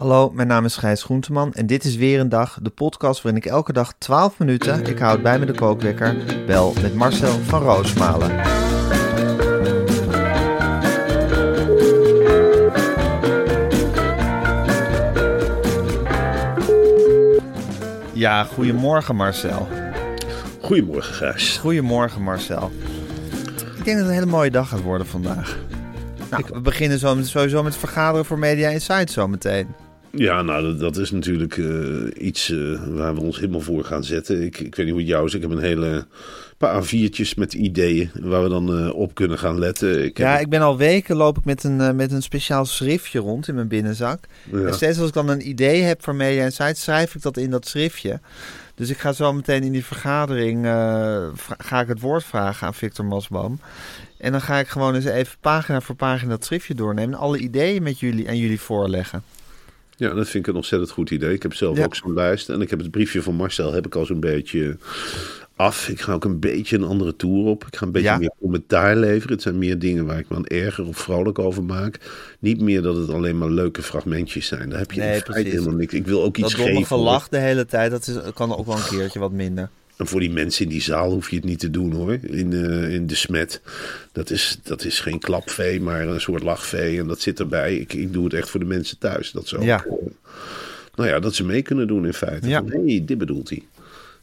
Hallo, mijn naam is Gijs Groenteman en dit is weer een dag, de podcast waarin ik elke dag 12 minuten, ik houd bij me de kookwekker, bel met Marcel van Roosmalen. Ja, goedemorgen Marcel. Goedemorgen, Gijs. Goedemorgen Marcel. Ik denk dat het een hele mooie dag gaat worden vandaag. Ik, we beginnen zo met, sowieso met vergaderen voor Media Insight zometeen. Ja, nou, dat, is natuurlijk eh, iets eh, waar we ons helemaal voor gaan zetten. Ik, ik weet niet hoe het jou is. Ik heb een hele paar A4'tjes met ideeën waar we dan eh, op kunnen gaan letten. Ik heb- Ja, ik ben al weken loop ik met een, met een speciaal schriftje rond in mijn binnenzak. Ja. En steeds als ik dan een idee heb voor Media Insight, schrijf ik dat in dat schriftje. Dus ik ga zo meteen in die vergadering, ga ik het woord vragen aan Victor Masboom. En dan ga ik gewoon eens even pagina voor pagina dat schriftje doornemen. En alle ideeën met jullie aan jullie voorleggen. Ja, dat vind ik een ontzettend goed idee. Ik heb zelf Ja. ook zo'n lijst. En ik heb het briefje van Marcel heb ik al zo'n beetje af. Ik ga ook een beetje een andere tour op. Ik ga een beetje Ja. meer commentaar leveren. Het zijn meer dingen waar ik me aan erger of vrolijk over maak. Niet meer dat het alleen maar leuke fragmentjes zijn. Daar heb je Nee, in helemaal niks. Ik wil ook iets dat domme geven. gelach de hele tijd, dat is, kan ook wel een keertje wat minder. En voor die mensen in die zaal hoef je het niet te doen hoor. In, in de smet. Dat is, dat is geen klapvee, maar een soort lachvee. En dat zit erbij. Ik, ik doe het echt voor de mensen thuis. Dat ze ook, Ja. eh, nou ja, dat ze mee kunnen doen in feite. Ja. Van, hey, dit bedoelt hij.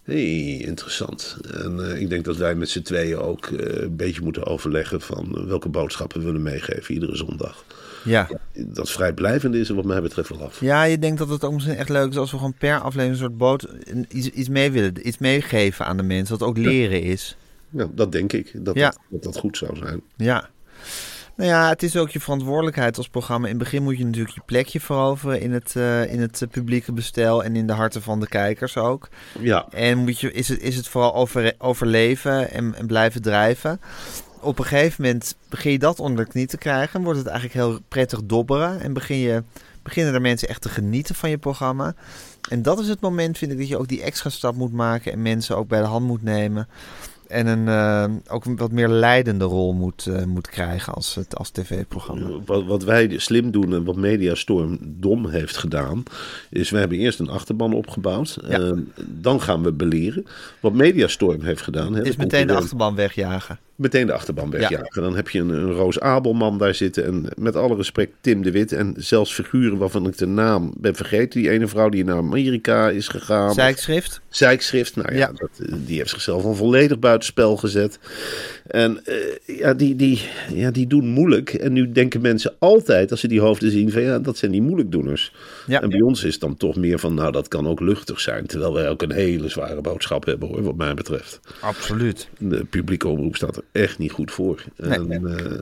Hey, interessant. En eh, ik denk dat wij met z'n tweeën ook eh, een beetje moeten overleggen van eh, welke boodschappen we willen meegeven iedere zondag. Ja. Dat vrijblijvende is er wat mij betreft wel af. Ja, je denkt dat het ook misschien echt leuk is als we gewoon per aflevering een soort boot iets, iets mee willen, iets meegeven aan de mensen, wat ook leren is. Ja, dat denk ik. Dat, Ja. dat, dat dat goed zou zijn. Ja. Nou ja, het is ook je verantwoordelijkheid als programma. In het begin moet je natuurlijk je plekje veroveren in het, eh, in het eh, publieke bestel en in de harten van de kijkers ook. Ja, En moet je, is, het, is het vooral over, overleven en, en blijven drijven. Op een gegeven moment begin je dat onder de knie te krijgen. Wordt het eigenlijk heel prettig dobberen. En begin je, beginnen er mensen echt te genieten van je programma. En dat is het moment, vind ik, dat je ook die extra stap moet maken. En mensen ook bij de hand moet nemen. En een, eh, ook een wat meer leidende rol moet, eh, moet krijgen als, het- als tv-programma. Wat, wat wij slim doen en wat Mediastorm dom heeft gedaan, is we hebben eerst een achterban opgebouwd. Ja. Dan gaan we beleren. Wat Mediastorm heeft gedaan. hè, Is meteen de achterban wegjagen. Meteen de achterban wegjagen. Dan heb je een, een Roos Abelman daar zitten. En met alle respect Tim de Wit. En zelfs figuren waarvan ik de naam ben vergeten. Die ene vrouw die naar Amerika is gegaan. Zijkschrift? Zijkschrift, nou ja, Ja. Dat, eh, die heeft zichzelf al volledig buitenspel gezet. En eh, ja, die, die, ja, die doen moeilijk. En nu denken mensen altijd, als ze die hoofden zien, van ja, dat zijn die moeilijkdoeners. Ja. En bij ons is het dan toch meer van, nou, dat kan ook luchtig zijn. Terwijl wij ook een hele zware boodschap hebben, hoor, wat mij betreft. Absoluut. De publieke omroep staat er echt niet goed voor. En eh,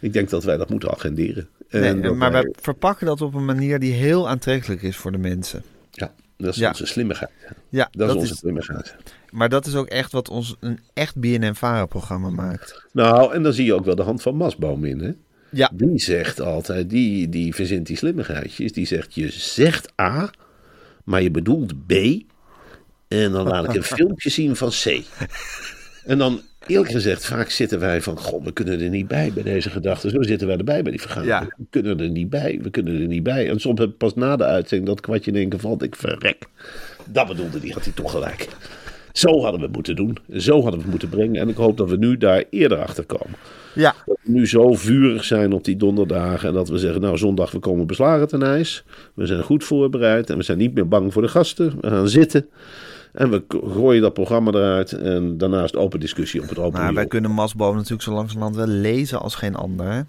ik denk dat wij dat moeten agenderen. En Nee, maar wij- wij verpakken dat op een manier die heel aantrekkelijk is voor de mensen. Ja, dat is Ja. onze slimmigheid. Ja, Dat, is onze slimmigheid. maar dat is ook echt wat ons een echt BNN-Vara-programma maakt. Nou, en dan zie je ook wel de hand van Masboom in, hè? Ja, Die zegt altijd, die, die verzint die slimmigheidjes. Die zegt, je zegt A, maar je bedoelt B. En dan laat ik een filmpje zien van C. En dan, eerlijk gezegd, vaak zitten wij van... God, we kunnen er niet bij bij deze gedachten. Zo zitten wij erbij bij die vergadering. Ja. We kunnen er niet bij, we kunnen er niet bij. En soms heb ik pas na de uitzending dat kwartje in één keer valt. Ik verrek. Dat bedoelde die, had hij toch gelijk. Zo hadden we het moeten doen. Zo hadden we het moeten brengen. En ik hoop dat we nu daar eerder achter komen. Ja, Dat we nu zo vurig zijn op die donderdagen. En dat we zeggen, nou zondag we komen beslagen ten ijs. We zijn goed voorbereid. En we zijn niet meer bang voor de gasten. We gaan zitten. En we gooien dat programma eruit. En daarnaast open discussie op het open maar wij kunnen Masboom natuurlijk zo langzamerhand wel lezen als geen ander. Hè?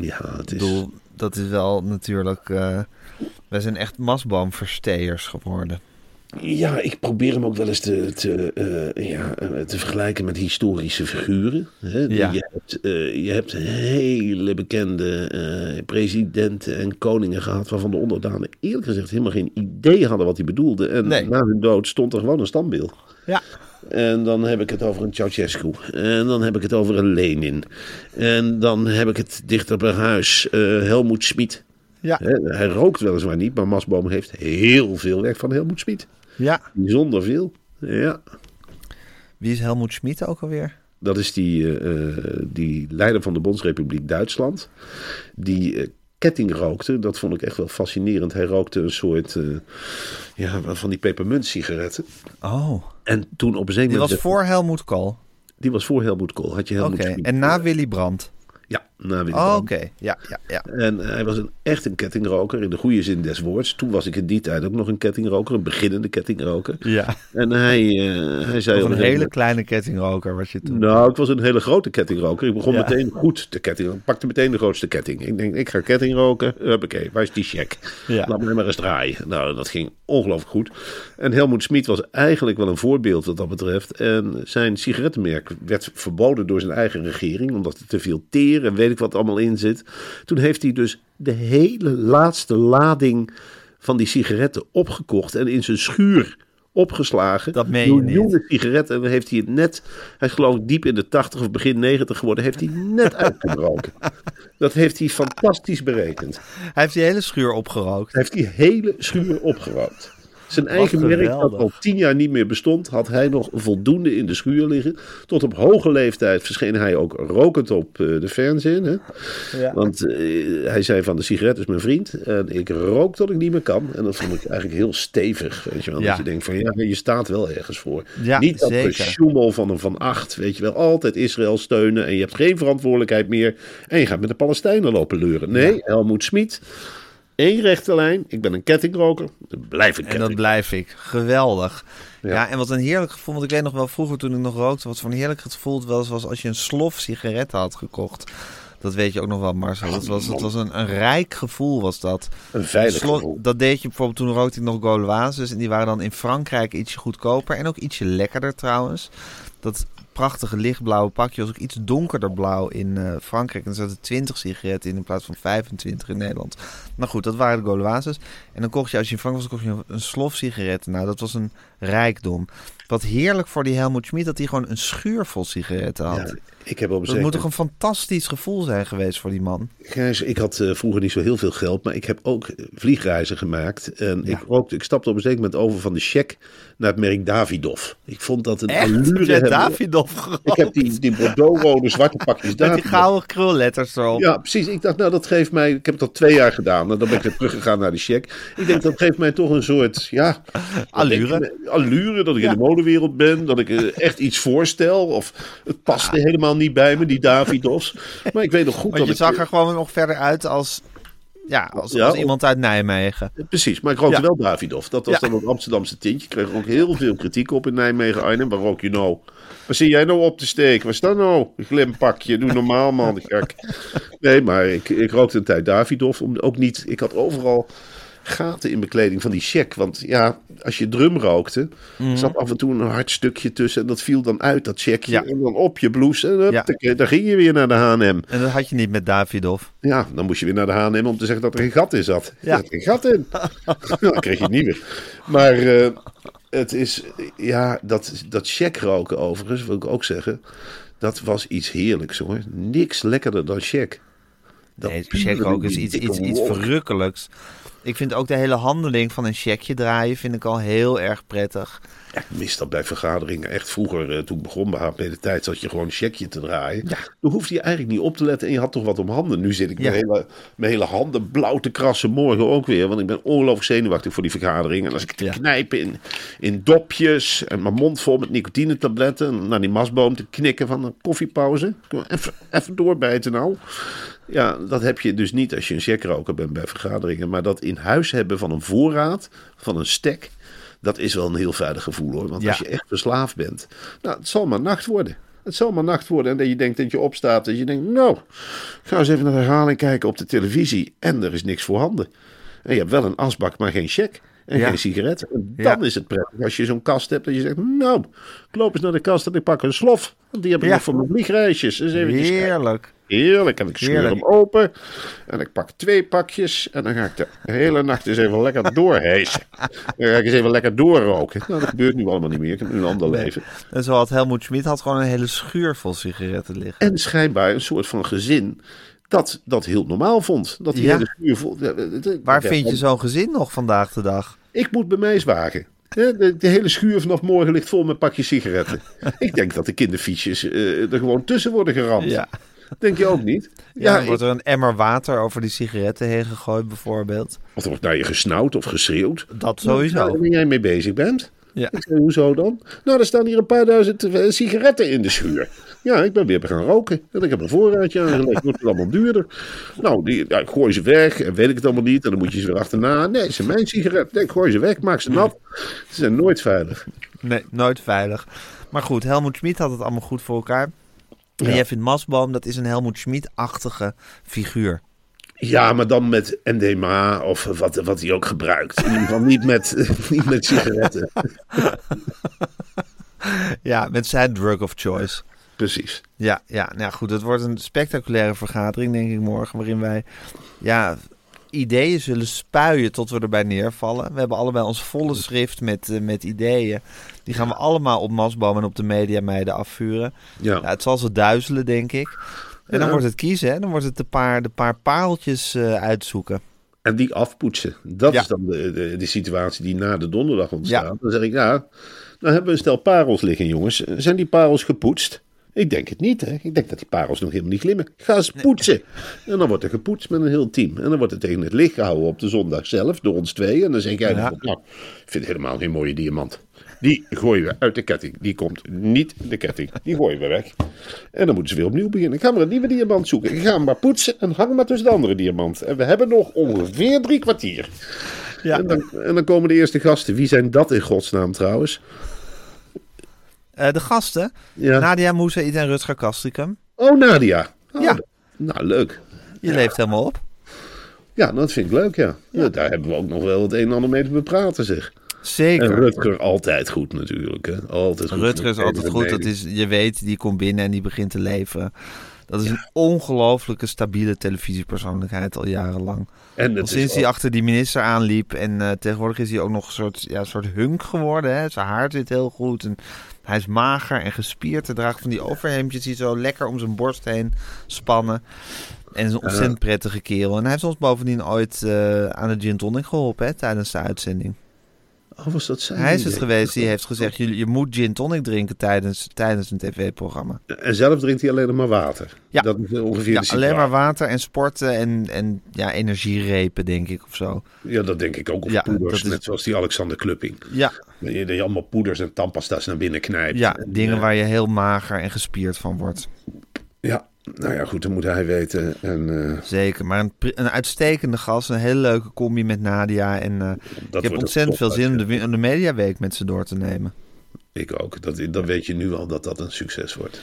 Ja, het Ik is... bedoel, dat is wel natuurlijk... eh, wij zijn echt Masboomversteers geworden. Ja, ik probeer hem ook wel eens te, te, eh, ja, eh, te vergelijken met historische figuren. Hè? Ja. Je, hebt, eh, je hebt hele bekende presidenten en koningen gehad... waarvan de onderdanen eerlijk gezegd helemaal geen idee hadden wat hij bedoelde. En Nee. na hun dood stond er gewoon een standbeeld. Ja. En dan heb ik het over een Ceausescu. En dan heb ik het over een Lenin. En dan heb ik het dichter bij huis, Helmoet Schmid. Ja. Hij rookt weliswaar niet, maar Masboom heeft heel veel werk van Helmoet Schmid. Ja. Bijzonder veel. Ja. Wie is Helmoet Schmid ook alweer? Dat is die, eh, eh, die leider van de Bondsrepubliek Duitsland. Die eh, ketting rookte. Dat vond ik echt wel fascinerend. Hij rookte een soort eh, ja, van die pepermunt sigaretten. Oh, En toen op een die was voor Helmoet Kool. Die was voor Helmoet Kool. Had je Oké, Helmoet Schmid. en na Willy Brandt. Ja, na Willy Oh, oké. Ja, ja, ja. En hij was een, echt een kettingroker in de goede zin des woords. Toen was ik in die tijd ook nog een kettingroker, een beginnende kettingroker. Ja. En hij, eh, hij zei een hele kleine kettingroker was je toen. Nou, ik was een hele grote kettingroker. Ik begon Ja. meteen goed te ketting. Ik pakte meteen de grootste ketting. Ik denk, ik ga ketting roken. Huppakee, waar is die check? Ja. Laat mij maar eens draaien. Nou, dat ging ongelooflijk goed. En Helmoet Schmid was eigenlijk wel een voorbeeld wat dat betreft. En zijn sigarettenmerk werd verboden door zijn eigen regering. Omdat er te veel en weet ik wat allemaal in zit. Toen heeft hij dus de hele laatste lading van die sigaretten opgekocht. En in zijn schuur opgeslagen. Dat meen je. Miljoenen sigaretten. En dan heeft hij het net, hij is geloof ik diep in de 80 of begin 90 geworden, heeft hij net uitgebroken. Dat heeft hij fantastisch berekend. Hij heeft die hele schuur opgerookt. Hij heeft die hele schuur opgerookt. Zijn eigen merk dat al tien jaar niet meer bestond, had hij nog voldoende in de schuur liggen. Tot op hoge leeftijd verscheen hij ook rokend op eh, de fernsehen. Hè? Ja. Want eh, hij zei van de sigaret is mijn vriend. En ik rook tot ik niet meer kan. En dat vond ik eigenlijk heel stevig. Weet je wel. Ja. Dat je denkt van ja, je staat wel ergens voor. Ja, niet dat gesjoemel van een Van Acht. Weet je wel, altijd Israël steunen. En je hebt geen verantwoordelijkheid meer. En je gaat met de Palestijnen lopen leuren. Nee, Helmoet Schmid. Eén rechte lijn. Ik ben een kettingroker. Ik blijf een En dat blijf ik. Geweldig. Ja. Ja. en wat een heerlijk gevoel. Want ik weet nog wel vroeger toen ik nog rookte. Wat voor een heerlijk gevoel het was, was als je een slof sigaretten had gekocht. Dat weet je ook nog wel, Marcel. Dat was, dat was een, een rijk gevoel, was dat. Een veilig gevoel. Dat deed je bijvoorbeeld toen rookte ik nog Gauloises. En die waren dan in Frankrijk ietsje goedkoper. En ook ietsje lekkerder trouwens. Dat prachtige lichtblauwe pakje was ook iets donkerder blauw in eh, Frankrijk. En er zaten 20 sigaretten in in plaats van 25 in Nederland. Nou goed, dat waren de Gauloises. En dan kocht je, als je in Frankrijk was, kocht je een slof sigaretten. Nou, dat was een rijkdom. Wat heerlijk voor die Helmut Schmid dat hij gewoon een schuur vol sigaretten had. Ja, ik heb dat moet toch een fantastisch gevoel zijn geweest voor die man. Gijs, ik had eh, vroeger niet zo heel veel geld, maar ik heb ook eh, vliegreizen gemaakt. En Ja. ik, rookte, ik stapte op een zeker moment over van de check naar het merk Davidoff. Ik vond dat een Echt? allure Heb jij hebben. Davidoff gerookt? Ik heb die, die Bordeaux-rode zwarte pakjes Met die gouden krulletters erop. Ja, precies. Ik dacht, nou, dat geeft mij. Ik heb het al twee jaar gedaan. En dan ben ik weer teruggegaan naar de check. Ik denk, dat geeft mij toch een soort. Ja. Allure. dat ik- allure. Dat ik Ja. in de modewereld ben. Dat ik echt iets voorstel. Of het paste helemaal niet bij me, die Davidoffs. Maar ik weet nog goed Want dat je ik. zag er gewoon nog verder uit als, ja, als, Ja, als iemand uit Nijmegen. Precies, maar ik rookte Ja. wel Davidoff. Dat was dan een Amsterdamse tintje. Ik kreeg ook heel veel kritiek op in Nijmegen. Arnhem, waar rook je nou? Waar zie jij nou op te steken? Waar is dat nou? Een glimpakje. Doe normaal, man. Gek. Nee, maar ik, ik rookte een tijd Davidoff. Om, ook niet, ik had overal gaten in mijn kleding van die check. Want ja, als je drum rookte, zat af en toe een hard stukje tussen. En dat viel dan uit, dat checkje. Ja. En dan op je blouse. En Ja. dan- dan ging je weer naar de H&M. En dat had je niet met Davidoff. Ja, dan moest je weer naar de H&M om te zeggen dat er een gat in zat. Ja. Er zat geen gat in. dan kreeg je het niet meer. Maar eh, het is, ja, dat, dat check roken overigens, wil ik ook zeggen. Dat was iets heerlijks hoor. Niks lekkerder dan check. Dat nee, check ook is iets, iets, iets verrukkelijks. Ik vind ook de hele handeling van een checkje draaien vind ik al heel erg prettig. Ja, ik mis dat bij vergaderingen. Echt vroeger, eh, toen ik begon bij HP de tijd, zat je gewoon een checkje te draaien. Dan hoefde je eigenlijk niet op te letten en je had toch wat om handen. Nu zit ik Ja. mijn, hele, mijn hele handen blauw te krassen. Morgen ook weer, want ik ben ongelooflijk zenuwachtig voor die vergadering. En als ik te Ja. knijpen in, in dopjes en mijn mond vol met nicotinetabletten. En naar die masboom te knikken van een koffiepauze. Even, even doorbijten nou. Ja, dat heb je dus niet als je een checkroker bent bij vergaderingen. Maar dat in huis hebben van een voorraad, van een stek, dat is wel een heel veilig gevoel hoor. Want Ja. als je echt verslaafd bent, nou, het zal maar nacht worden. Het zal maar nacht worden. En dat je denkt dat je opstaat. Dat je denkt, nou, ik ga eens even naar de herhaling kijken op de televisie. En er is niks voorhanden. En je hebt wel een asbak, maar geen check. En Ja. geen sigaret. En Ja. dan is het prettig als je zo'n kast hebt. Dat je zegt, nou, ik loop eens naar de kast en ik pak een slof. Want die heb ik Ja. nog voor mijn vliegreisjes. Kijken. Heerlijk. En ik scheur Heerlijk. hem open. En ik pak twee pakjes. En dan ga ik de hele nacht eens even lekker doorhijsen. Dan ga ik eens even lekker doorroken. Nou, dat gebeurt nu allemaal niet meer. Ik heb nu een ander leven. En zo had Helmoet Schmid had gewoon een hele schuur vol sigaretten liggen. En schijnbaar een soort van gezin dat dat heel normaal vond. Dat die Ja. hele schuur vol... ja, het- het- Waar ja, vind je zo'n gezin nog vandaag de dag? Ik moet bij mij zwagen. Ja, De, de hele schuur vanaf morgen ligt vol met pakjes sigaretten. ik denk dat de kinderfietsjes eh, er gewoon tussen worden geramd. Denk je ook niet? Ja, wordt er een emmer water over die sigaretten heen gegooid bijvoorbeeld. Of er wordt naar je gesnauwd of geschreeuwd. Dat sowieso. Nou, waar jij mee bezig bent. Ja. Ik zei, hoezo dan? Nou, er staan hier een paar duizend eh, sigaretten in de schuur. Ja, ik ben weer gaan roken. En ik heb een voorraadje aangelegd. Wordt het allemaal duurder. Nou, die, ja, ik gooi ze weg. En weet ik het allemaal niet. En dan moet je ze weer achterna. Nee, het zijn mijn sigaretten. Nee, ik gooi ze weg. Maak ze nat. Ze zijn nooit veilig. Nee, nooit veilig. Maar goed, Helmoet Schmid had het allemaal goed voor elkaar. En Ja. jij vindt Masboom, dat is een Helmoet Schmid-achtige figuur. Ja, maar dan met MDMA of wat, wat hij ook gebruikt. In ieder geval niet met, niet met sigaretten. Ja, met zijn drug of choice. Precies. Ja, ja, nou ja, goed. Het wordt een spectaculaire vergadering, denk ik, morgen. Waarin wij ja, ideeën zullen spuien tot we erbij neervallen. We hebben allebei ons volle schrift met, eh, met ideeën. Die gaan we allemaal op Masboom en op de mediameiden afvuren. Ja. Ja, het zal ze duizelen, denk ik. En dan wordt het kiezen, hè? Dan wordt het de paar, de paar pareltjes eh, uitzoeken. En die afpoetsen. Dat Ja. is dan de, de, de situatie die na de donderdag ontstaat. Ja. Dan zeg ik, ja, dan hebben we een stel parels liggen, jongens. Zijn die parels gepoetst? Ik denk het niet, hè. Ik denk dat die parels nog helemaal niet glimmen. Ga eens poetsen. En dan wordt er gepoetst met een heel team. En dan wordt het tegen het licht gehouden op de zondag zelf, door ons twee. En dan zeg jij, Ja. nou, ik vind het helemaal geen mooie diamant. Die gooien we uit de ketting. Die komt niet in de ketting. Die gooien we weg. En dan moeten ze weer opnieuw beginnen. Ik ga maar een nieuwe diamant zoeken. Ik ga hem maar poetsen en hang hem maar tussen de andere diamant. En we hebben nog ongeveer drie kwartier. Ja. En, dan, en dan komen de eerste gasten. Wie zijn dat in godsnaam trouwens? Eh, de gasten, Ja. Nadia Moussaïd en Rutger Kastrikum. Oh, Nadia. Oh, Ja. Nou, leuk. Je leeft helemaal op. Ja, dat vind ik leuk, ja. Ja, Daar hebben we ook nog wel het een en ander mee te bepraten, zeg. Zeker. En Rutger altijd goed natuurlijk, hè. Altijd goed. Rutger is altijd goed. Dat is, je weet, die komt binnen en die begint te leveren. Dat is een ongelooflijke stabiele televisiepersoonlijkheid al jarenlang. En Al sinds hij ook- achter die minister aanliep. En eh, tegenwoordig is hij ook nog een soort, ja, een soort hunk geworden. Hè? Zijn haar zit heel goed. En hij is mager en gespierd. Hij draagt van die overhemdjes die zo lekker om zijn borst heen spannen. En is een ontzettend prettige kerel. En hij heeft ons bovendien ooit eh, aan de gin tonic geholpen hè, tijdens de uitzending. Oh, was dat zijn Hij is het geweest die heeft gezegd... je, je moet gin tonic drinken tijdens, tijdens een tv-programma. En zelf drinkt hij alleen maar water. Ja. Dat is ongeveer Ja, de alleen maar water en sporten en, en ja, energierepen, denk ik, of zo. Ja, dat denk ik ook. Of Ja, poeders, dat is- net zoals die Alexander Klupping. Ja, Dat je, dat je allemaal poeders en tandpasta's naar binnen knijpt. ja En, dingen waar je heel mager en gespierd van wordt. Ja, nou ja, goed, dat moet hij weten. En eh, Zeker, maar een, een uitstekende gast, een hele leuke combi met Nadia. En eh, ik heb ontzettend veel zin om de, mediaweek met ze door te nemen. ik ook. Dat, dan weet je nu al dat dat een succes wordt.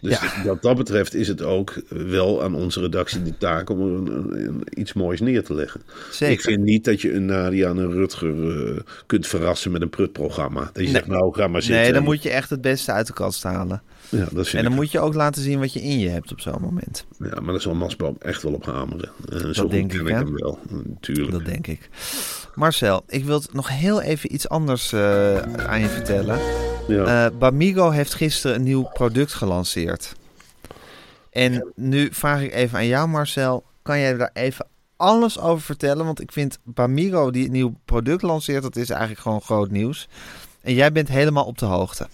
Dus Ja. wat dat betreft is het ook wel aan onze redactie de taak om een, een- een- iets moois neer te leggen. Zeker. Ik vind niet dat je een Nadia en een Rutger eh, kunt verrassen met een prutprogramma. Dat je zegt, nou, ga maar zitten. Nee, dan moet je echt het beste uit de kast halen. Ja, dat En dan ik. moet je ook laten zien wat je in je hebt op zo'n moment. Ja, maar daar zal Masboom echt wel op hameren. En zo goed denk ik, hem wel, natuurlijk. Dat denk ik. Marcel, ik wil nog heel even iets anders eh, aan je vertellen. Ja. Eh, Bamigo heeft gisteren een nieuw product gelanceerd. En nu vraag ik even aan jou, Marcel. kan jij daar even alles over vertellen? Want ik vind Bamigo die een nieuw product lanceert, dat is eigenlijk gewoon groot nieuws. En jij bent helemaal op de hoogte.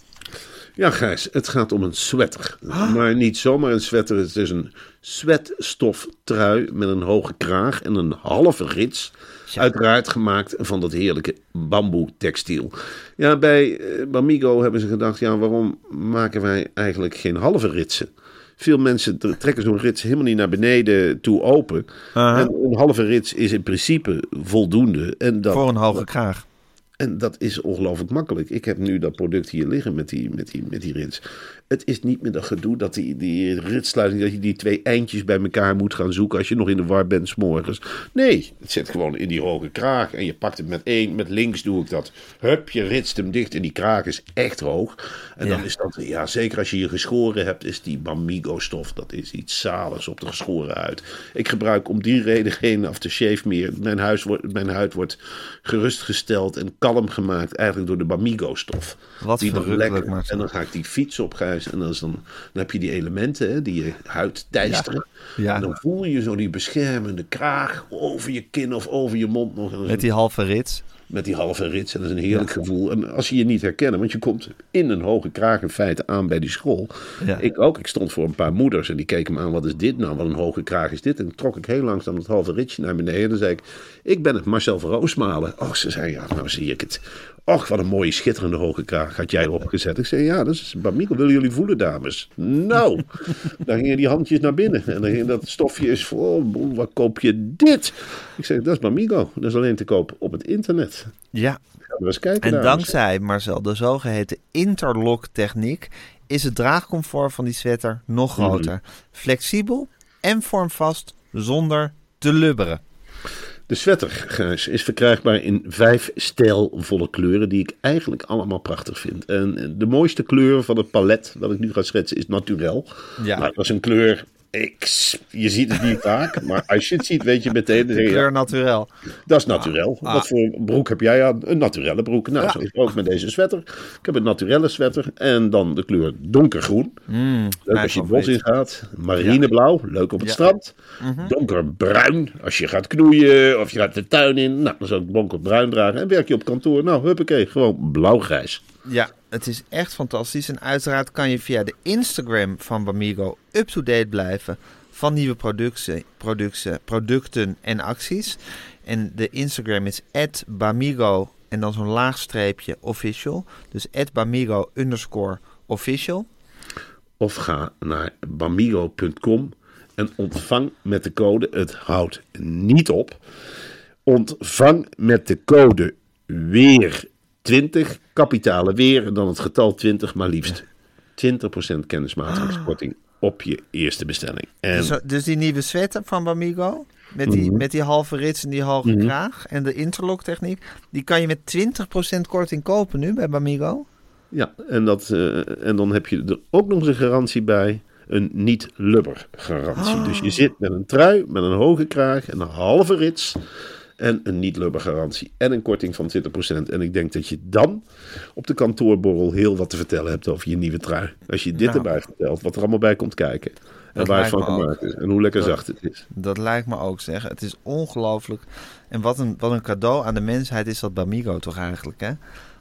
Ja, Gijs, het gaat om een sweater. Maar niet zomaar een sweater. Het is een sweatstoftrui met een hoge kraag en een halve rits. Uiteraard gemaakt van dat heerlijke bamboe textiel. Ja, bij eh, Bamigo hebben ze gedacht, ja, waarom maken wij eigenlijk geen halve ritsen? Veel mensen trekken zo'n rits helemaal niet naar beneden toe open. En een halve rits is in principe voldoende. En dat, Voor een hoge kraag. En dat is ongelooflijk makkelijk. Ik heb nu dat product hier liggen met die, met die, met die rits. Het is niet meer dat gedoe dat die, die ritsluiting, dat je die twee eindjes bij elkaar moet gaan zoeken als je nog in de war bent s'morgens. Nee, het zit gewoon in die hoge kraag en je pakt het met één, met links doe ik dat. Hup, je ritst hem dicht en die kraag is echt hoog. En dan is dat, ja, zeker als je je geschoren hebt, is die Bamigo stof, dat is iets zaligs op de geschoren huid. Ik gebruik om die reden geen aftershave meer. Mijn, huis wordt, mijn huid wordt gerustgesteld en kalm gemaakt eigenlijk door de Bamigo stof. Wat die verrukkelijk, lekker-. En dan ga ik die fiets op, En dan, is dan, dan heb je die elementen hè, die je huid teisteren. Ja. En dan voel je zo die beschermende kraag over je kin of over je mond nog. Met die halve rits. met die halve rits. En dat is een heerlijk gevoel. En als je je niet herkennen, want je komt in een hoge kraag in feite aan bij die school. Ik ook. Ik stond voor een paar moeders en die keken me aan. Wat is dit nou? Wat een hoge kraag is dit? En dan trok ik heel langzaam het halve ritje naar beneden. En dan zei ik, ik ben het Marcel van Roosmalen. Och, ze zei, ja, nou zie ik het. Och, wat een mooie schitterende hoge kraag had jij opgezet. Ik zei, ja, dat is Bamico. Willen jullie voelen, dames? Nou, dan gingen die handjes naar binnen. En dan ging dat stofje is voor, oh, wat koop je dit? Ik zeg, dat is Bamigo. Dat is alleen te koop op het internet. Ja. Gaan we eens kijken, En dames. dankzij, Marcel, de zogeheten interlock-techniek is het draagcomfort van die sweater nog Mhm. groter. Flexibel en vormvast zonder te lubberen. De sweater, is verkrijgbaar in vijf stijlvolle kleuren die ik eigenlijk allemaal prachtig vind. En de mooiste kleur van het palet dat ik nu ga schetsen is naturel. Ja. Nou, dat is een kleur, ik, je ziet het niet vaak, maar als je het ziet weet je meteen, je, Kleur ja, naturel. dat is naturel. Ah. Wat voor broek heb jij aan? Een naturelle broek. Nou, zo is ook met deze sweater. Ik heb een naturelle sweater en dan de kleur donkergroen. Leuk als je het bos in gaat. Marineblauw, leuk op het Ja. strand. Mhm. Donkerbruin als je gaat knoeien of je gaat de tuin in. Nou, dan zou ik donkerbruin dragen. En werk je op kantoor, nou, huppakee, gewoon blauw-grijs. Ja, het is echt fantastisch. En uiteraard kan je via de Instagram van Bamigo up-to-date blijven van nieuwe producten, producten, producten en acties. En de Instagram is @bamigo en dan zo'n laag streepje official. Dus @bamigo underscore official. Of ga naar bamigo.com en ontvang met de code, het houdt niet op, ontvang met de code weer 20, kapitale weer en dan het getal 20, maar liefst 20% kennismatigingskorting op je eerste bestelling. En Dus, dus die nieuwe sweater van Bamigo, met die, met die halve rits en die hoge kraag en de interlock techniek, die kan je met 20% korting kopen nu bij Bamigo. Ja, en, dat, eh, en dan heb je er ook nog eens een garantie bij. Een niet-lubber garantie. Dus je zit met een trui, met een hoge kraag en een halve rits. En een niet-lubber garantie. En een korting van 20%. En ik denk dat je dan op de kantoorborrel heel wat te vertellen hebt over je nieuwe trui. Als je dit Nou. erbij vertelt, wat er allemaal bij komt kijken. En waar het van gemaakt is. En hoe lekker zacht het is. Dat lijkt me ook, zeg. Het is ongelooflijk. En wat een, wat een cadeau aan de mensheid is dat Bamigo toch eigenlijk, hè?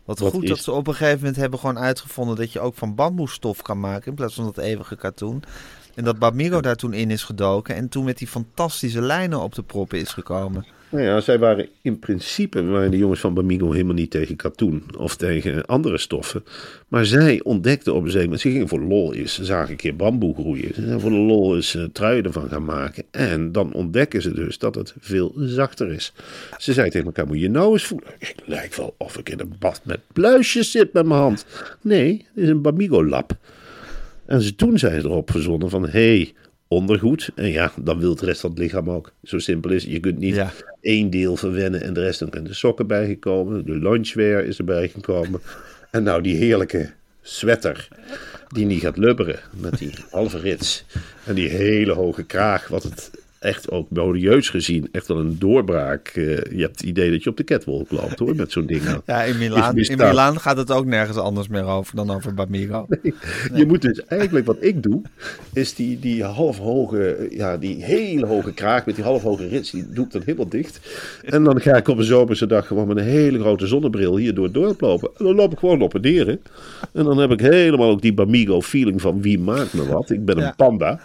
Wat, Wat goed is- dat ze op een gegeven moment hebben gewoon uitgevonden dat je ook van bamboestof kan maken in plaats van dat eeuwige katoen. En dat Bamigo daar toen in is gedoken en toen met die fantastische lijnen op de proppen is gekomen. Nou ja, zij waren in principe, waren de jongens van Bamigo helemaal niet tegen katoen of tegen andere stoffen. Maar zij ontdekten op een zeker moment, ze gingen voor lol eens, ze zagen een keer bamboe groeien. Ze zijn voor de lol eens eh, truien ervan gaan maken. En dan ontdekken ze dus dat het veel zachter is. Ze zei tegen elkaar, moet je nou eens voelen. Ik lijk wel of ik in een bad met pluisjes zit met mijn hand. Nee, het is een Bamigo lab. En toen zijn ze erop verzonnen van, hé, hey, ondergoed. En ja, dan wil het rest van het lichaam ook. Zo simpel is het. Je kunt niet Ja. één deel verwennen en de rest dan zijn de sokken bijgekomen. De lunchwear is erbij gekomen. En nou die heerlijke sweater die niet gaat lubberen met die halve rits. En die hele hoge kraag, wat het echt ook modieus gezien echt wel een doorbraak. Eh, je hebt het idee dat je op de catwalk loopt hoor, met zo'n ding. Ja, in Milaan, in. Milaan gaat het ook nergens anders meer over dan over Bamigo. Je moet dus eigenlijk wat ik doe, is die, die half hoge, ja, die hele hoge kraag met die half hoge rits, die doe ik dan helemaal dicht. En dan ga ik op een zomerse dag gewoon met een hele grote zonnebril hier door het dorp lopen. En dan loop ik gewoon op en neer. hè. En dan heb ik helemaal ook die Bamigo feeling van wie maakt me wat. Ik ben Ja. een panda.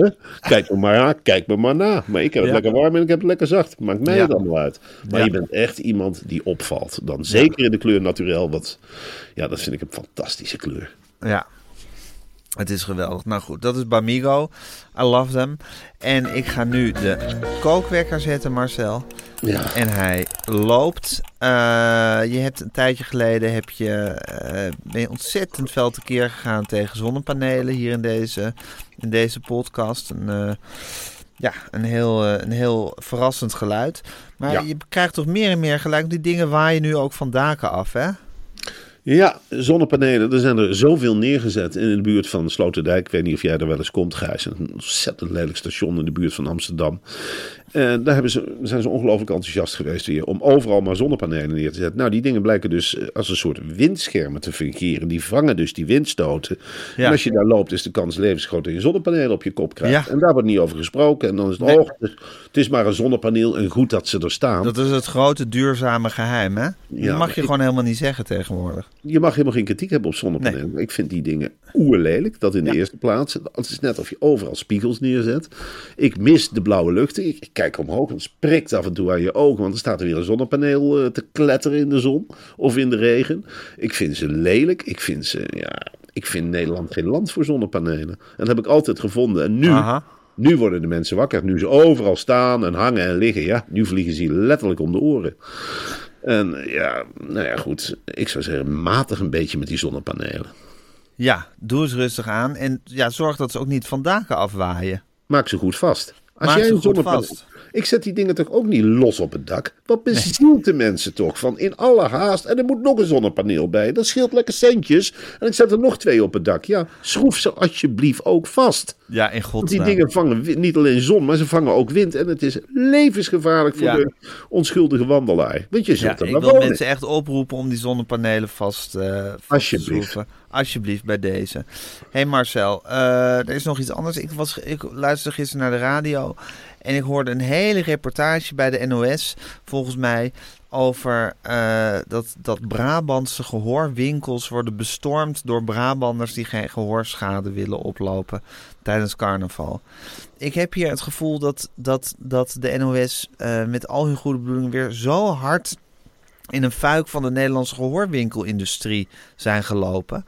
Hè? Kijk me maar aan, kijk me maar na. Maar ik heb het Ja. lekker warm en ik heb het lekker zacht. Maakt mij Ja. het allemaal uit. Maar Ja. je bent echt iemand die opvalt. Dan zeker in de kleur naturel. Wat, ja, dat vind ik een fantastische kleur. Ja. Het is geweldig. Nou goed, dat is Bamigo. I love them. En ik ga nu de kookwekker zetten, Marcel. Ja. En hij loopt. Eh, je hebt een tijdje geleden heb je, eh, ben je ontzettend fel tekeer gegaan tegen zonnepanelen hier in deze, in deze podcast. Een, eh, ja, een heel, eh, een heel verrassend geluid. Maar Ja. je krijgt toch meer en meer gelijk. Die dingen waaien nu ook van daken af, hè? Ja, zonnepanelen. Er zijn er zoveel neergezet in de buurt van Sloterdijk. Ik weet niet of jij er wel eens komt, Gijs. Een ontzettend lelijk station in de buurt van Amsterdam. En daar hebben ze, zijn ze ongelooflijk enthousiast geweest weer om overal maar zonnepanelen neer te zetten. Nou, die dingen blijken dus eh, als een soort windschermen te fungeren. Die vangen dus die windstoten. Ja. En als je daar loopt, is de kans levensgroot dat je zonnepanelen op je kop krijgt. Ja. En daar wordt niet over gesproken. En dan is het, Nee. oh, het is maar een zonnepaneel en goed dat ze er staan. Dat is het grote duurzame geheim, hè? Dat Ja, mag je ik- gewoon helemaal niet zeggen tegenwoordig. Je mag helemaal geen kritiek hebben op zonnepanelen. Ik vind die dingen oerlelijk. Dat in de Ja. eerste plaats. Het is net of je overal spiegels neerzet. Ik mis de blauwe lucht. Ik, ik kijk omhoog en prikt af en toe aan je ogen. Want er staat er weer een zonnepaneel eh, te kletteren in de zon. Of in de regen. Ik vind ze lelijk. Ik vind ze, ja... Ik vind Nederland geen land voor zonnepanelen. En dat heb ik altijd gevonden. En nu... Aha. Nu worden de mensen wakker. Nu ze overal staan en hangen en liggen. Ja, nu vliegen ze letterlijk om de oren. En ja, nou ja, goed. Ik zou zeggen, matig een beetje met die zonnepanelen. Ja, doe eens rustig aan. En ja, zorg dat ze ook niet van daken afwaaien. Maak ze goed vast. Als Maak jij ze een goed zonnepaneel... vast. Ik zet die dingen toch ook niet los op het dak? Wat bezielt de mensen toch? Van in alle haast. En er moet nog een zonnepaneel bij. Dat scheelt lekker centjes. En ik zet er nog twee op het dak. Ja, schroef ze alsjeblieft ook vast. Ja, in Want godsnaam. die dingen vangen niet alleen zon, maar ze vangen ook wind. En het is levensgevaarlijk voor Ja. de onschuldige wandelaar. Want je Ja, zult er ik wil wonen. mensen echt oproepen om die zonnepanelen vast, eh vast Alsjeblieft. te schroeven. Alsjeblieft bij deze. hey Marcel, eh, er is nog iets anders. Ik, was, ik luisterde gisteren naar de radio en ik hoorde een hele reportage bij de NOS, volgens mij, over eh, dat, dat Brabantse gehoorwinkels worden bestormd door Brabanders die geen gehoorschade willen oplopen tijdens carnaval. Ik heb hier het gevoel dat, dat, dat de NOS eh, met al hun goede bedoelingen weer zo hard in een fuik van de Nederlandse gehoorwinkelindustrie zijn gelopen.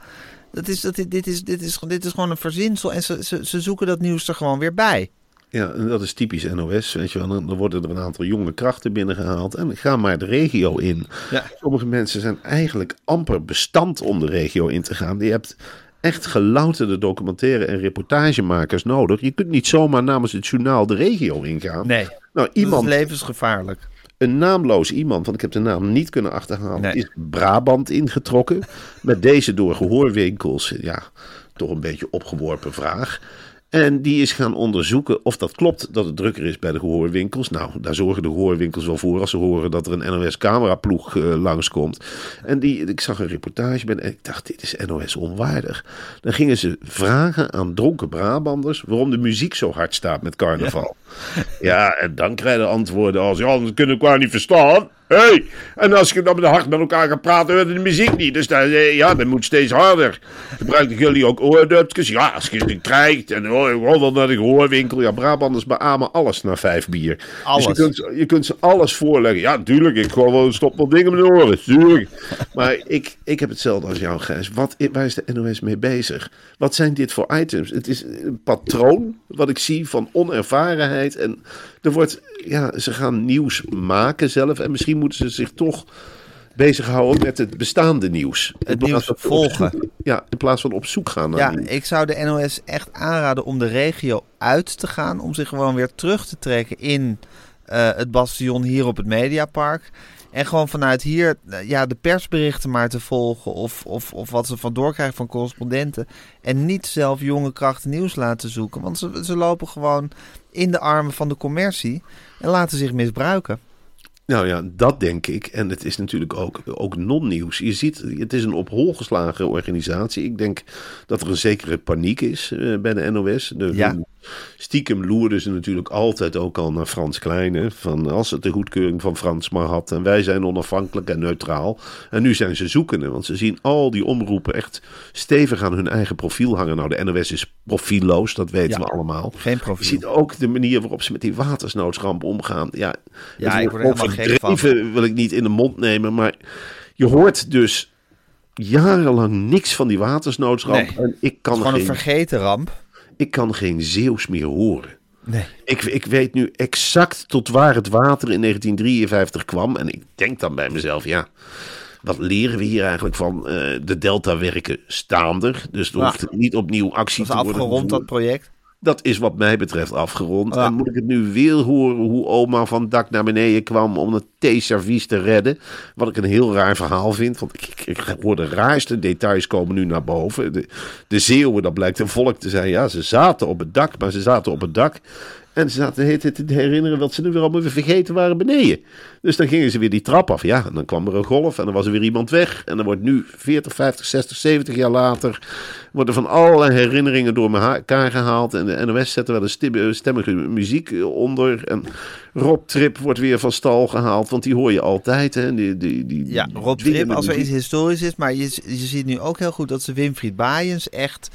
Dat is, dat, dit, dit, is, dit, is, dit is gewoon een verzinsel en ze, ze, ze zoeken dat nieuws er gewoon weer bij. Ja, en dat is typisch NOS. Weet je wel. Dan worden er een aantal jonge krachten binnengehaald. En ga maar de regio in. Ja. Sommige mensen zijn eigenlijk amper bestand om de regio in te gaan. Je hebt echt gelouterde documentaire en reportagemakers nodig. Je kunt niet zomaar namens het journaal de regio ingaan. Nee, Nou, iemand... dat is levensgevaarlijk. een naamloos iemand, want ik heb de naam niet kunnen achterhalen, Nee. is Brabant ingetrokken. Met deze door gehoorwinkels, ja, toch een beetje opgeworpen vraag. En die is gaan onderzoeken of dat klopt dat het drukker is bij de gehoorwinkels. Nou, daar zorgen de gehoorwinkels wel voor als ze horen dat er een NOS-cameraploeg eh, langskomt. En die, ik zag een reportage bij en ik dacht, dit is NOS onwaardig. Dan gingen ze vragen aan dronken Brabanders waarom de muziek zo hard staat met carnaval. Ja, en dan krijg je antwoorden als, ja, dat kunnen we elkaar niet verstaan. Hey. En als je dan met hard met elkaar gaat praten, hoort de muziek niet. Dus dan, eh, ja, dat moet steeds harder. Gebruiken jullie ook oordupjes? Ja, als je het krijgt en oh, dan naar de gehoorwinkel. Ja, Brabanders beamen alles na vijf bier. Alles. Dus je kunt, je kunt ze alles voorleggen. Ja, tuurlijk, ik gewoon stop wel dingen met de oren. Tuurlijk. Maar ik, ik heb hetzelfde als jou, Gijs. Wat, waar is de NOS mee bezig? Wat zijn dit voor items? Het is een patroon wat ik zie van onervarenheid. En er wordt, ja, ze gaan nieuws maken zelf. En misschien moeten ze zich toch bezighouden met het bestaande nieuws. In plaats nieuws volgen. zoek- ja, in plaats van op zoek gaan naar Ja, nieuws. ik zou de NOS echt aanraden om de regio uit te gaan. Om zich gewoon weer terug te trekken in eh, het bastion hier op het Mediapark. En gewoon vanuit hier eh, ja, de persberichten maar te volgen. Of, of, of wat ze van doorkrijgen van correspondenten. En niet zelf jonge krachten nieuws laten zoeken. Want ze, ze lopen gewoon in de armen van de commercie. En laten zich misbruiken. Nou ja, dat denk ik. En het is natuurlijk ook, ook non-nieuws. Je ziet, het is een op hol geslagen organisatie. Ik denk dat er een zekere paniek is eh, bij de NOS. De, Ja. Stiekem loerden ze natuurlijk altijd ook al naar Frans Kleine. Van als het de goedkeuring van Frans maar had. En wij zijn onafhankelijk en neutraal. En nu zijn ze zoekende. Want ze zien al die omroepen echt stevig aan hun eigen profiel hangen. Nou, de NOS is profielloos, dat weten Ja. we allemaal. Geen Je profiel. ziet ook de manier waarop ze met die watersnoodramp omgaan. Ja, Ja, ik word er helemaal gek wil ik niet in de mond nemen. Maar je hoort dus jarenlang niks van die watersnoodramp. Nee. En ik Het is kan, gewoon een vergeten ramp. Ik kan geen Zeeuws meer horen. Nee. Ik, ik weet nu exact tot waar het water in 1953 kwam. En ik denk dan bij mezelf, ja, wat leren we hier eigenlijk van? Eh, de deltawerken staan er. Dus er Ja. hoeft niet opnieuw actie Dat is te worden afgerond, dat project. Dat is wat mij betreft afgerond. Ja. En moet ik het nu weer horen hoe oma van dak naar beneden kwam om het theeservies te redden. Wat ik een heel raar verhaal vind. Want ik, ik, ik hoor de raarste details komen nu naar boven. De, de Zeeuwen, dat blijkt een volk te zijn. Ja, ze zaten op het dak, maar ze zaten op het dak. En ze zaten de hele tijd te herinneren wat ze nu weer allemaal weer vergeten waren beneden. Dus dan gingen ze weer die trap af. Ja, en dan kwam er een golf en dan was er weer iemand weg. En dan wordt nu 40, 50, 60, 70 jaar later... worden van allerlei herinneringen door elkaar gehaald. En de NOS zet er wel een stem- stemmige muziek onder. En Rob Trip wordt weer van stal gehaald. Want die hoor je altijd. Hè? Die, die, die, Ja, Rob Trip, als er iets historisch is. Maar je, je ziet nu ook heel goed dat ze Winfried Baaiens echt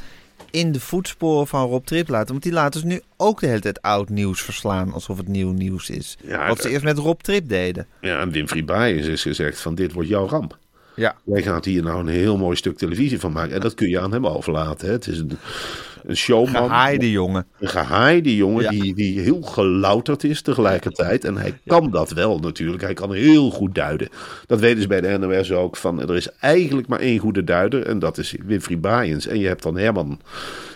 in de voetsporen van Rob Trip laten. Want die laten ze nu ook de hele tijd oud nieuws verslaan. Alsof het nieuw nieuws is. Ja, Wat ze eerst met Rob Trip deden. Ja, en Winfried Baaiens is gezegd van dit wordt jouw ramp. Ja. Wij gaan hier nou een heel mooi stuk televisie van maken. En dat kun je aan hem overlaten. Hè? Het is een, een showman. Gehaaide jongen. Een gehaaide jongen Ja. die, die heel gelouterd is tegelijkertijd. En hij kan dat wel natuurlijk. Hij kan heel goed duiden. Dat weten ze bij de NOS ook. Van, er is eigenlijk maar één goede duider. En dat is Winfried Baaiens. En je hebt dan Herman,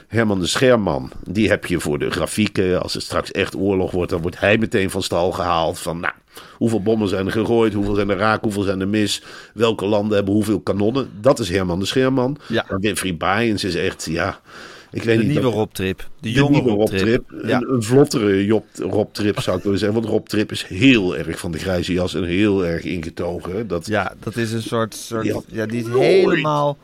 Herman de Scherman. Die heb je voor de grafieken. Als het straks echt oorlog wordt, dan wordt hij meteen van stal gehaald. Van nou, hoeveel bommen zijn er gegooid? Hoeveel zijn er raak? Hoeveel zijn er mis? Welke landen hebben hoeveel kanonnen? Dat is Herman de Scherman. Ja. Maar Winfried Baaiens is echt, ja... Ik weet De niet, nieuwe Rob Trip. De de jonge nieuwe Rob Trip. Een, een vlottere Job, Rob Trip zou ik willen zeggen. Want Rob Trip is heel erg van de grijze jas en heel erg ingetogen. Dat, ja, dat is een soort... soort Die ja, die is helemaal,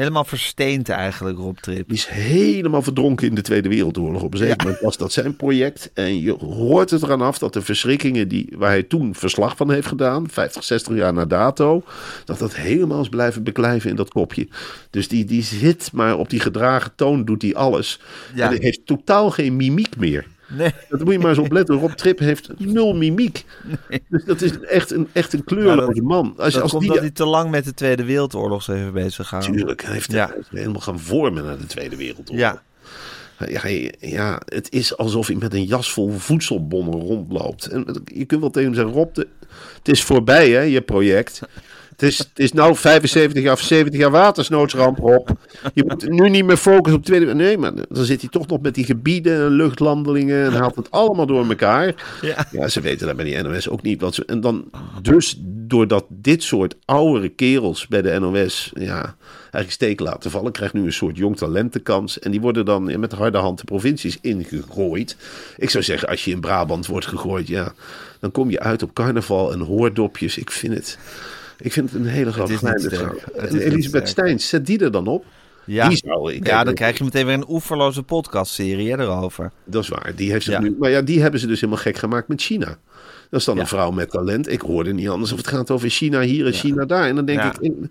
helemaal versteend eigenlijk, Rob Trip. Die is helemaal verdronken in de Tweede Wereldoorlog. Op een zeker moment was dat zijn project. En je hoort het eraan af dat de verschrikkingen die, waar hij toen verslag van heeft gedaan, 50, 60 jaar na dato, dat dat helemaal is blijven beklijven in dat kopje. Dus die, die zit maar op die gedragen toon, doet hij alles. Ja. En hij heeft totaal geen mimiek meer. Nee. Dat moet je maar eens opletten. Rob Trip heeft nul mimiek. Dus dat is echt een, echt een kleurloze Ja, man. Als, Dat als komt die, dat hij te lang met de Tweede Wereldoorlog is even bezig gehouden. Natuurlijk, hij heeft, Ja. helemaal gaan vormen naar de Tweede Wereldoorlog. Ja. Ja, ja, het is alsof hij met een jas vol voedselbonnen rondloopt. En je kunt wel tegen hem zeggen, Rob, de- het is voorbij hè, je project. Het is, het is nou 75 jaar of 70 jaar watersnoodsramp, Rob. Je moet nu niet meer focussen op tweede... Nee, maar dan zit hij toch nog met die gebieden en luchtlandelingen... en haalt het allemaal door elkaar. Ja. Ja, ze weten dat bij die NOS ook niet. Wat ze, en dan dus doordat dit soort oudere kerels bij de NOS... ja, eigenlijk steek laten vallen... krijgt nu een soort jong talent de kans. En die worden dan met harde hand de provincies ingegooid. Ik zou zeggen, als je in Brabant wordt gegooid... ja, dan kom je uit op carnaval en hoordopjes. Ik vind het... Ik vind het een hele grote niet Elisabeth. Steins, zet die er dan op. Ja. Die zou ik. ja, dan krijg je meteen weer een oeverloze podcastserie hè, erover. Dat is waar. Die heeft Ja. nu. Maar ja, die hebben ze dus helemaal gek gemaakt met China. Dat is dan Ja. een vrouw met talent. Ik hoorde niet anders of het gaat over China hier en China daar. En dan denk ik, in-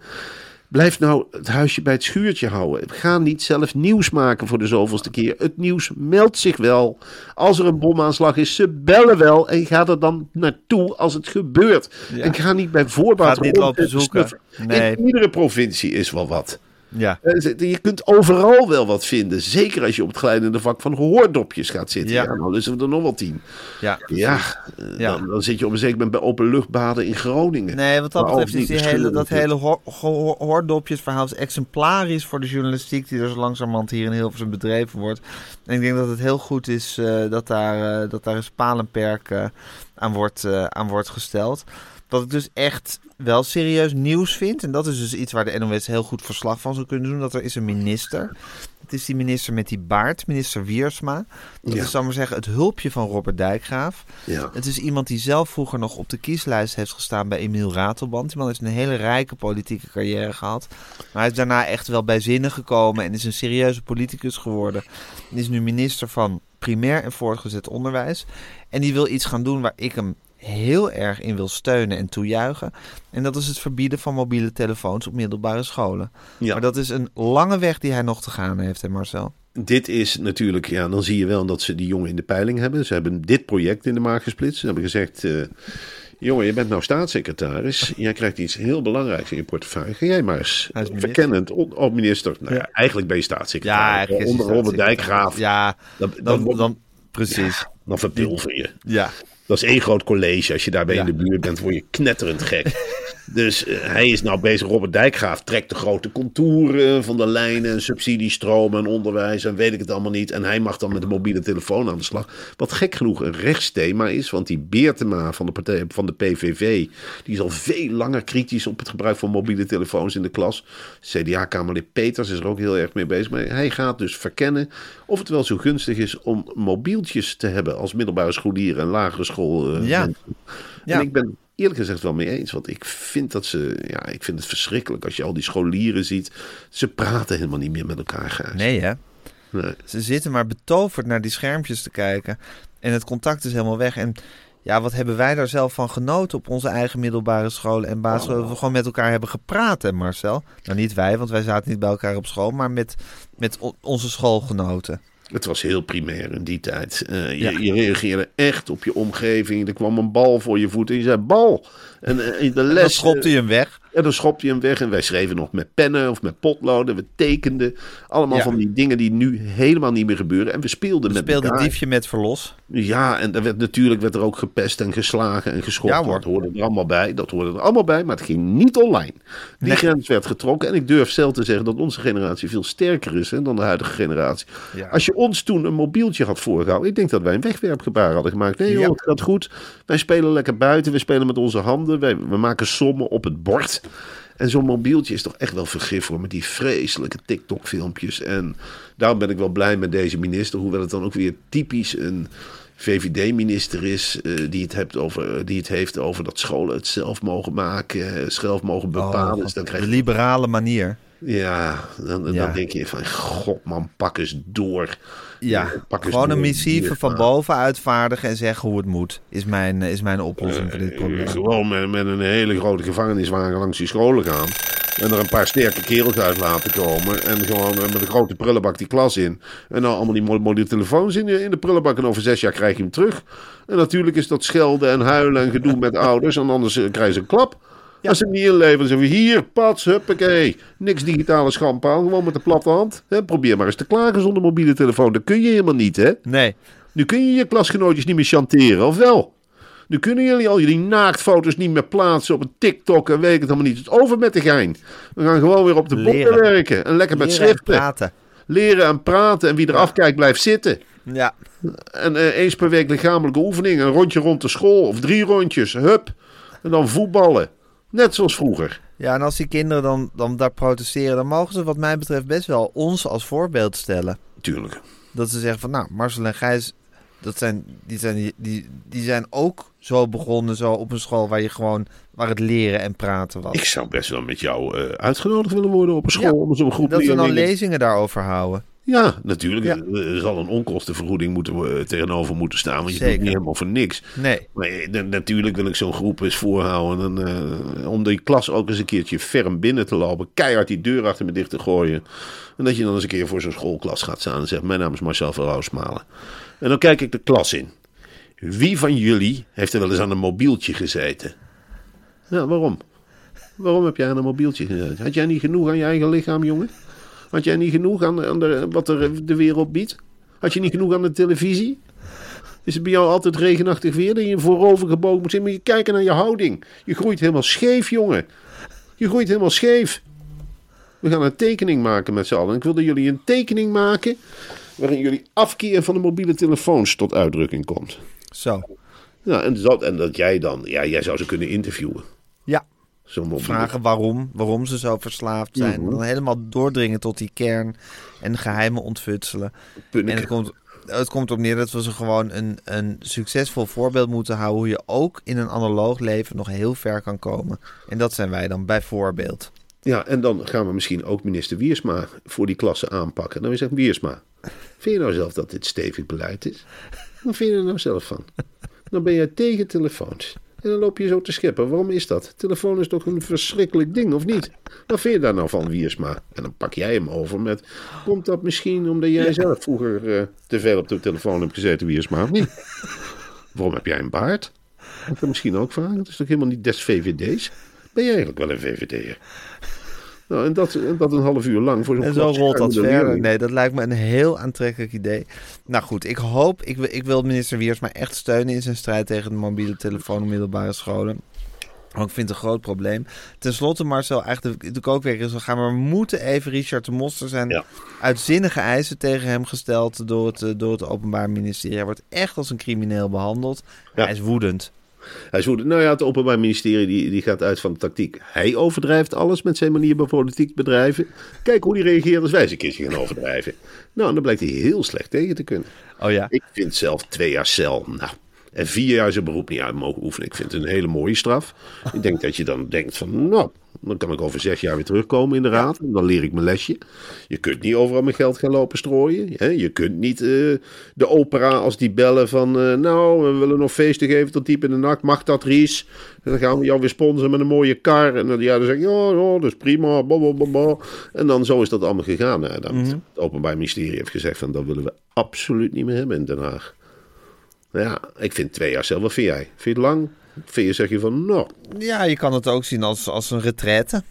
blijf nou het huisje bij het schuurtje houden. Ga niet zelf nieuws maken voor de zoveelste keer. Het nieuws meldt zich wel. Als er een bomaanslag is, ze bellen wel. En ga er dan naartoe als het gebeurt. Ja. En ga niet bij voorbaat rond zoeken. Nee. In iedere provincie is wel wat. Ja. Eh, Je kunt overal wel wat vinden. Zeker als je op het glijdende vak van hoordopjes gaat zitten. Ja. Ja, nou we er nog wel tien. Ja. Ja, eh, Ja. Dan, dan zit je op een zeker moment bij openluchtbaden in Groningen. Nee, wat dat betreft is die hele, dat hele hoordopjesverhaal is exemplarisch voor de journalistiek die er zo langzamerhand hier in Hilversum bedreven wordt. En ik denk dat het heel goed is eh, dat, daar, dat daar een spalenperk aan wordt, aan wordt gesteld. Wat ik dus echt wel serieus nieuws vind. En dat is dus iets waar de NOS heel goed verslag van zou kunnen doen. Dat er is een minister. Het is die minister met die baard, minister Wiersma. Dat Ja. is, zal maar zeggen, het hulpje van Robert Dijkgraaf. Ja. Het is iemand die zelf vroeger nog op de kieslijst heeft gestaan bij Emiel Ratelband. Die man heeft een hele rijke politieke carrière gehad. Maar hij is daarna echt wel bij zinnen gekomen en is een serieuze politicus geworden. En is nu minister van primair en voortgezet onderwijs. En die wil iets gaan doen waar ik hem heel erg in wil steunen en toejuichen. En dat is het verbieden van mobiele telefoons op middelbare scholen. Ja. Maar dat is een lange weg die hij nog te gaan heeft, hè Marcel? Dit is natuurlijk, ja, dan zie je wel dat ze die jongen in de peiling hebben. Ze hebben dit project in de maak gesplitst. Ze hebben gezegd, eh, jongen, je bent nou staatssecretaris. Jij krijgt iets heel belangrijks in je portefeuille. Ga jij maar eens verkennend op, op minister. Nou ja, Ja. eigenlijk ben je staatssecretaris. hij Onder Robert. Dijkgraaf. Ja, Dan- dan, dan- dan, precies. Dan verpilver je. Ja. Dat is één groot college. Als je daarbij Ja. in de buurt bent, word je knetterend gek. Dus eh, hij is nou bezig. Robert Dijkgraaf trekt de grote contouren van de lijnen, en subsidiestromen en onderwijs en weet ik het allemaal niet. En hij mag dan met de mobiele telefoon aan de slag. Wat gek genoeg een rechtsthema is, want die Beertema van de, partij, van de PVV, die is al veel langer kritisch op het gebruik van mobiele telefoons in de klas. CDA-kamerlid Peters is er ook heel erg mee bezig. Maar hij gaat dus verkennen of het wel zo gunstig is om mobieltjes te hebben als middelbare scholieren en lagere school. eh, Ja. Ja. En ik ben eerlijk gezegd wel mee eens. Want ik vind dat ze. Ja, ik vind het verschrikkelijk als je al die scholieren ziet. Ze praten helemaal niet meer met elkaar. Gijs. Nee, hè? Nee. Ze zitten maar betoverd naar die schermpjes te kijken. En het contact is helemaal weg. En ja, wat hebben wij daar zelf van genoten op onze eigen middelbare scholen en basisscholen? Dat we gewoon met elkaar hebben gepraat, hè Marcel? Nou, niet wij, want wij zaten niet bij elkaar op school, maar met, met onze schoolgenoten. Het was heel primair in die tijd. Eh, je, Ja. je reageerde echt op je omgeving. Er kwam een bal voor je voet en je zei bal. En eh, in de les. Dan schopte je hem weg. En dan schopte je hem weg. En wij schreven nog met pennen of met potloden. We tekenden. Allemaal Ja. van die dingen die nu helemaal niet meer gebeuren. En we speelden We met speelden elkaar. diefje met verlos. Ja, en er werd, natuurlijk werd er ook gepest en geslagen en geschopt. Ja, dat hoorde er allemaal bij. Dat hoorde er allemaal bij, maar het ging niet online. Die Nee. grens werd getrokken. En ik durf zelf te zeggen dat onze generatie veel sterker is hè, dan de huidige generatie. Ja. Als je ons toen een mobieltje had voorgehouden, ik denk dat wij een wegwerpgebaar hadden gemaakt. Nee joh, het gaat goed. Wij spelen lekker buiten, we spelen met onze handen. Wij, we maken sommen op het bord. En zo'n mobieltje is toch echt wel vergif voor met die vreselijke TikTok-filmpjes. En daarom ben ik wel blij met deze minister. Hoewel het dan ook weer typisch een VVD-minister is eh, die, het hebt over, die het heeft over dat scholen het zelf mogen maken, eh, zelf mogen bepalen. Oh, dus dan de krijg liberale manier. Ja, dan, dan Ja. denk je van, god man, pak eens door. Ja, Eh, pak eens gewoon een door. missieve Hier, van boven uitvaardigen en zeggen hoe het moet. Is mijn, is mijn oplossing voor dit Eh, probleem. Gewoon met, met een hele grote gevangeniswagen langs die scholen gaan. En er een paar sterke kerels uit laten komen. En gewoon eh, met een grote prullenbak die klas in. En dan allemaal die mo- mobiele telefoons in de, in de prullenbak. En over zes jaar krijg je hem terug. En natuurlijk is dat schelden en huilen en gedoe met ouders. En anders eh, krijgen ze een klap. Als ze hem niet inleveren, zeggen we hier, pats, huppakee. Niks digitale schandpaal, gewoon met de platte hand. Probeer maar eens te klagen zonder mobiele telefoon. Dat kun je helemaal niet, hè? Nee, Nu kun je je klasgenootjes niet meer chanteren, of wel? Nu kunnen jullie al jullie naaktfoto's niet meer plaatsen op een TikTok en weet ik het allemaal niet. Het is over met de gein. We gaan gewoon weer op de boeken werken. En lekker met leren en schriften. praten. Leren en praten. En wie er afkijkt blijft zitten. Ja, En eh, eens per week lichamelijke oefening. Een rondje rond de school. Of drie rondjes. Hup. En dan voetballen. Net zoals vroeger. Ja, en als die kinderen dan, dan daar protesteren, dan mogen ze wat mij betreft best wel ons als voorbeeld stellen. Tuurlijk. Dat ze zeggen van, nou, Marcel en Gijs, dat zijn, die, zijn, die, die, zijn ook zo begonnen, zo op een school waar je gewoon, waar het leren en praten was. Ik zou best wel met jou eh, uitgenodigd willen worden op een school. Ja, om zo'n groep dat we dan lezingen daarover houden. Ja, natuurlijk. Ja. Er zal een onkostenvergoeding moeten, eh, tegenover moeten staan. Want je doet niet helemaal voor niks. Nee, Maar eh, na- natuurlijk wil ik zo'n groep eens voorhouden. En, eh, om die klas ook eens een keertje ferm binnen te lopen. Keihard die deur achter me dicht te gooien. En dat je dan eens een keer voor zo'n schoolklas gaat staan en zegt... Mijn naam is Marcel van Roosmalen. En dan kijk ik de klas in. Wie van jullie heeft er wel eens aan een mobieltje gezeten? Ja, waarom? Waarom heb jij aan een mobieltje gezeten? Had jij niet genoeg aan je eigen lichaam, jongen? Had jij niet genoeg aan, aan de, wat er de wereld biedt? Had je niet genoeg aan de televisie? Is het bij jou altijd regenachtig weer dat je voorover gebogen moet zitten? Moet je kijken naar je houding. Je groeit helemaal scheef, jongen. Je groeit helemaal scheef. We gaan een tekening maken met z'n allen. Ik wil dat jullie een tekening maken waarin jullie afkeer van de mobiele telefoons tot uitdrukking komt. zo. Nou, en, dat, en dat jij dan, ja, jij zou ze kunnen interviewen. Ja, vragen waarom, waarom ze zo verslaafd zijn. Dan helemaal doordringen tot die kern en geheimen ontfutselen. En het komt, het komt op neer dat we ze gewoon een, een succesvol voorbeeld moeten houden... hoe je ook in een analoog leven nog heel ver kan komen. En dat zijn wij dan bijvoorbeeld. Ja, en dan gaan we misschien ook minister Wiersma voor die klasse aanpakken. Dan zeggen Wiersma, vind je nou zelf dat dit stevig beleid is? Wat vind je er nou zelf van? Dan ben jij tegen telefoons. En dan loop je zo te scheppen. Waarom is dat? Telefoon is toch een verschrikkelijk ding, of niet? Wat vind je daar nou van, Wiersma? En dan pak jij hem over met... Komt dat misschien omdat jij zelf vroeger eh, te veel op de telefoon hebt gezeten, Wiersma, of niet? Waarom heb jij een baard? Dat kan misschien ook vragen. Dat is toch helemaal niet des VVD's? Ben jij eigenlijk wel een VVD'er? Nou, en dat, en dat een half uur lang voor zo'n En zo rolt dat verder. leerling. Nee, dat lijkt me een heel aantrekkelijk idee. Nou goed, ik hoop, ik, wil- ik wil minister Wiersma echt steunen in zijn strijd tegen de mobiele telefoon op middelbare scholen. Want ik vind het een groot probleem. Ten slotte, Marcel, eigenlijk de, de kookweek is al gaan, maar we moeten even Richard de Mos. Er zijn Ja. uitzinnige eisen tegen hem gesteld door het, eh, door het Openbaar Ministerie. Hij wordt echt als een crimineel behandeld. Ja. Hij is woedend. Hij. Nou ja, het Openbaar Ministerie die, die gaat uit van de tactiek. Hij overdrijft alles met zijn manier van politiek bedrijven. Kijk hoe hij reageert als wij eens een keertje gaan overdrijven. Nou, en dan blijkt hij heel slecht tegen te kunnen. Oh ja. Ik vind zelf twee jaar cel. Nou, en vier jaar zijn beroep niet uit mogen oefenen. Ik vind het een hele mooie straf. Ik denk dat je dan denkt van, nou, dan kan ik over zes jaar weer terugkomen in de raad. En dan leer ik mijn lesje. Je kunt niet overal mijn geld gaan lopen strooien. Hè? Je kunt niet eh, de opera als die bellen van, eh, nou, we willen nog feesten geven tot diep in de nacht. Mag dat, Ries? En dan gaan we jou weer sponsoren met een mooie kar. En dan, ja, dan zeg je, ja, ja, dat is prima. En dan zo is dat allemaal gegaan. Nou, dan, Het Openbaar Ministerie heeft gezegd van, dat willen we absoluut niet meer hebben in Den Haag. Ja, ik vind twee jaar zelf. Wat vind jij? Vind je het lang? Vind je, zeg je van, nou, Ja, je kan het ook zien als, als een retraite.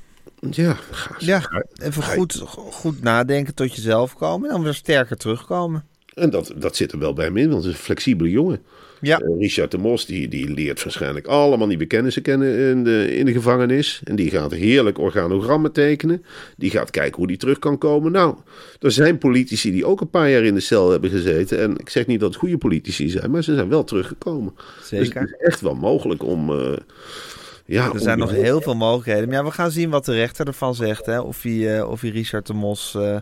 ja, ga. Ja, even ga goed, goed nadenken tot jezelf komen en dan weer sterker terugkomen. En dat, dat zit er wel bij hem in, want het is een flexibele jongen. Ja, Eh, Richard de Mos, die, die leert waarschijnlijk allemaal nieuwe kennissen kennen in de, in de gevangenis. En die gaat heerlijk organogrammen tekenen. Die gaat kijken hoe die terug kan komen. Nou, er zijn politici die ook een paar jaar in de cel hebben gezeten. En ik zeg niet dat het goede politici zijn, maar ze zijn wel teruggekomen. Dus Zeker. het is echt wel mogelijk om... eh, ja, er zijn nog heel veel mogelijkheden. Maar ja, we gaan zien wat de rechter ervan zegt. Hè? Of, hij, eh, of hij Richard de Mos, eh,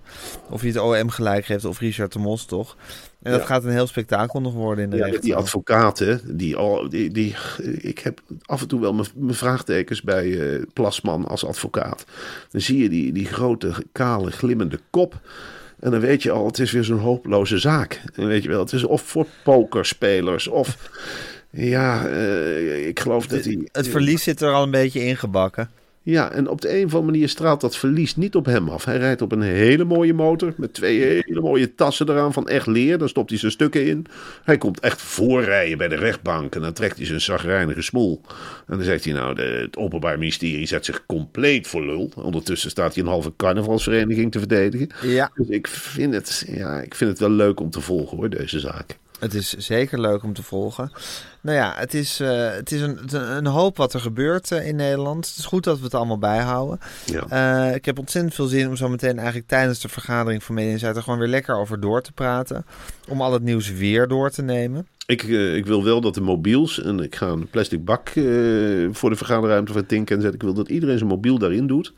of hij het OM gelijk geeft, of Richard de Mos toch. En dat Ja. gaat een heel spektakel nog worden in de Ja, rechter. die advocaten, die al, die, die, ik heb af en toe wel mijn, mijn vraagtekens bij eh, Plasman als advocaat. Dan zie je die, die grote, kale, glimmende kop. En dan weet je al, het is weer zo'n hopeloze zaak. En weet je wel, het is of voor pokerspelers of... Ja, eh, ik geloof dat hij... Het verlies zit er al een beetje ingebakken. Ja, en op de een of andere manier straalt dat verlies niet op hem af. Hij rijdt op een hele mooie motor met twee hele mooie tassen eraan van echt leer. Daar stopt hij zijn stukken in. Hij komt echt voorrijden bij de rechtbank en dan trekt hij zijn zagrijnige smoel. En dan zegt hij nou, de, het Openbaar Ministerie zet zich compleet voor lul. Ondertussen staat hij een halve carnavalsvereniging te verdedigen. Ja, Dus ik vind het, ja, ik vind het wel leuk om te volgen hoor, deze zaak. het is zeker leuk om te volgen. Nou ja, het is, eh, het is een, een hoop wat er gebeurt eh, in Nederland. Het is goed dat we het allemaal bijhouden. Ja. Eh, ik heb ontzettend veel zin om zo meteen eigenlijk tijdens de vergadering van Media Insight er gewoon weer lekker over door te praten. Om al het nieuws weer door te nemen. Ik, ik wil wel dat de mobiels, en ik ga een plastic bak voor de vergaderruimte van Tinken zetten. Ik wil dat iedereen zijn mobiel daarin doet.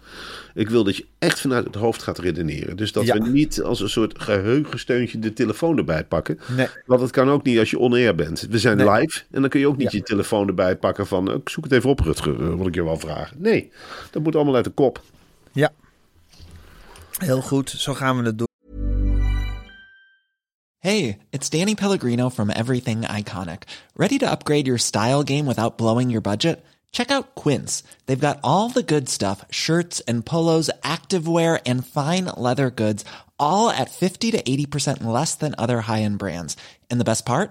Ik wil dat je echt vanuit het hoofd gaat redeneren. Dus dat Ja. we niet als een soort geheugensteuntje de telefoon erbij pakken. Nee. Want dat kan ook niet als je on-air bent. We zijn Nee. live en dan kun je ook niet Ja. je telefoon erbij pakken van... eh, ik zoek het even op, Rutger, eh, wat ik je wel vragen. Nee, dat moet allemaal uit de kop. Ja. Heel goed, zo gaan we het doen. Hey, it's Danny Pellegrino from Everything Iconic. Ready to upgrade your style game without blowing your budget? Check out Quince. They've got all the good stuff shirts and polos, activewear, and fine leather goods, all at 50 to 80% less than other high end brands. And the best part?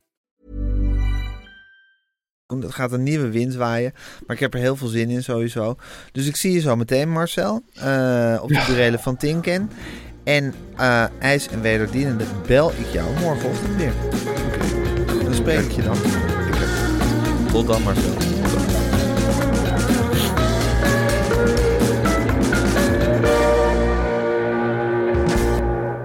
Er gaat een nieuwe wind waaien. Maar ik heb er heel veel zin in sowieso. Dus ik zie je zo meteen, Marcel. eh, op de burelen van Tinken. En eh, ijs en wederdienende bel ik jou morgenochtend weer. Dan spreek ik je dan. Tot dan, Marcel.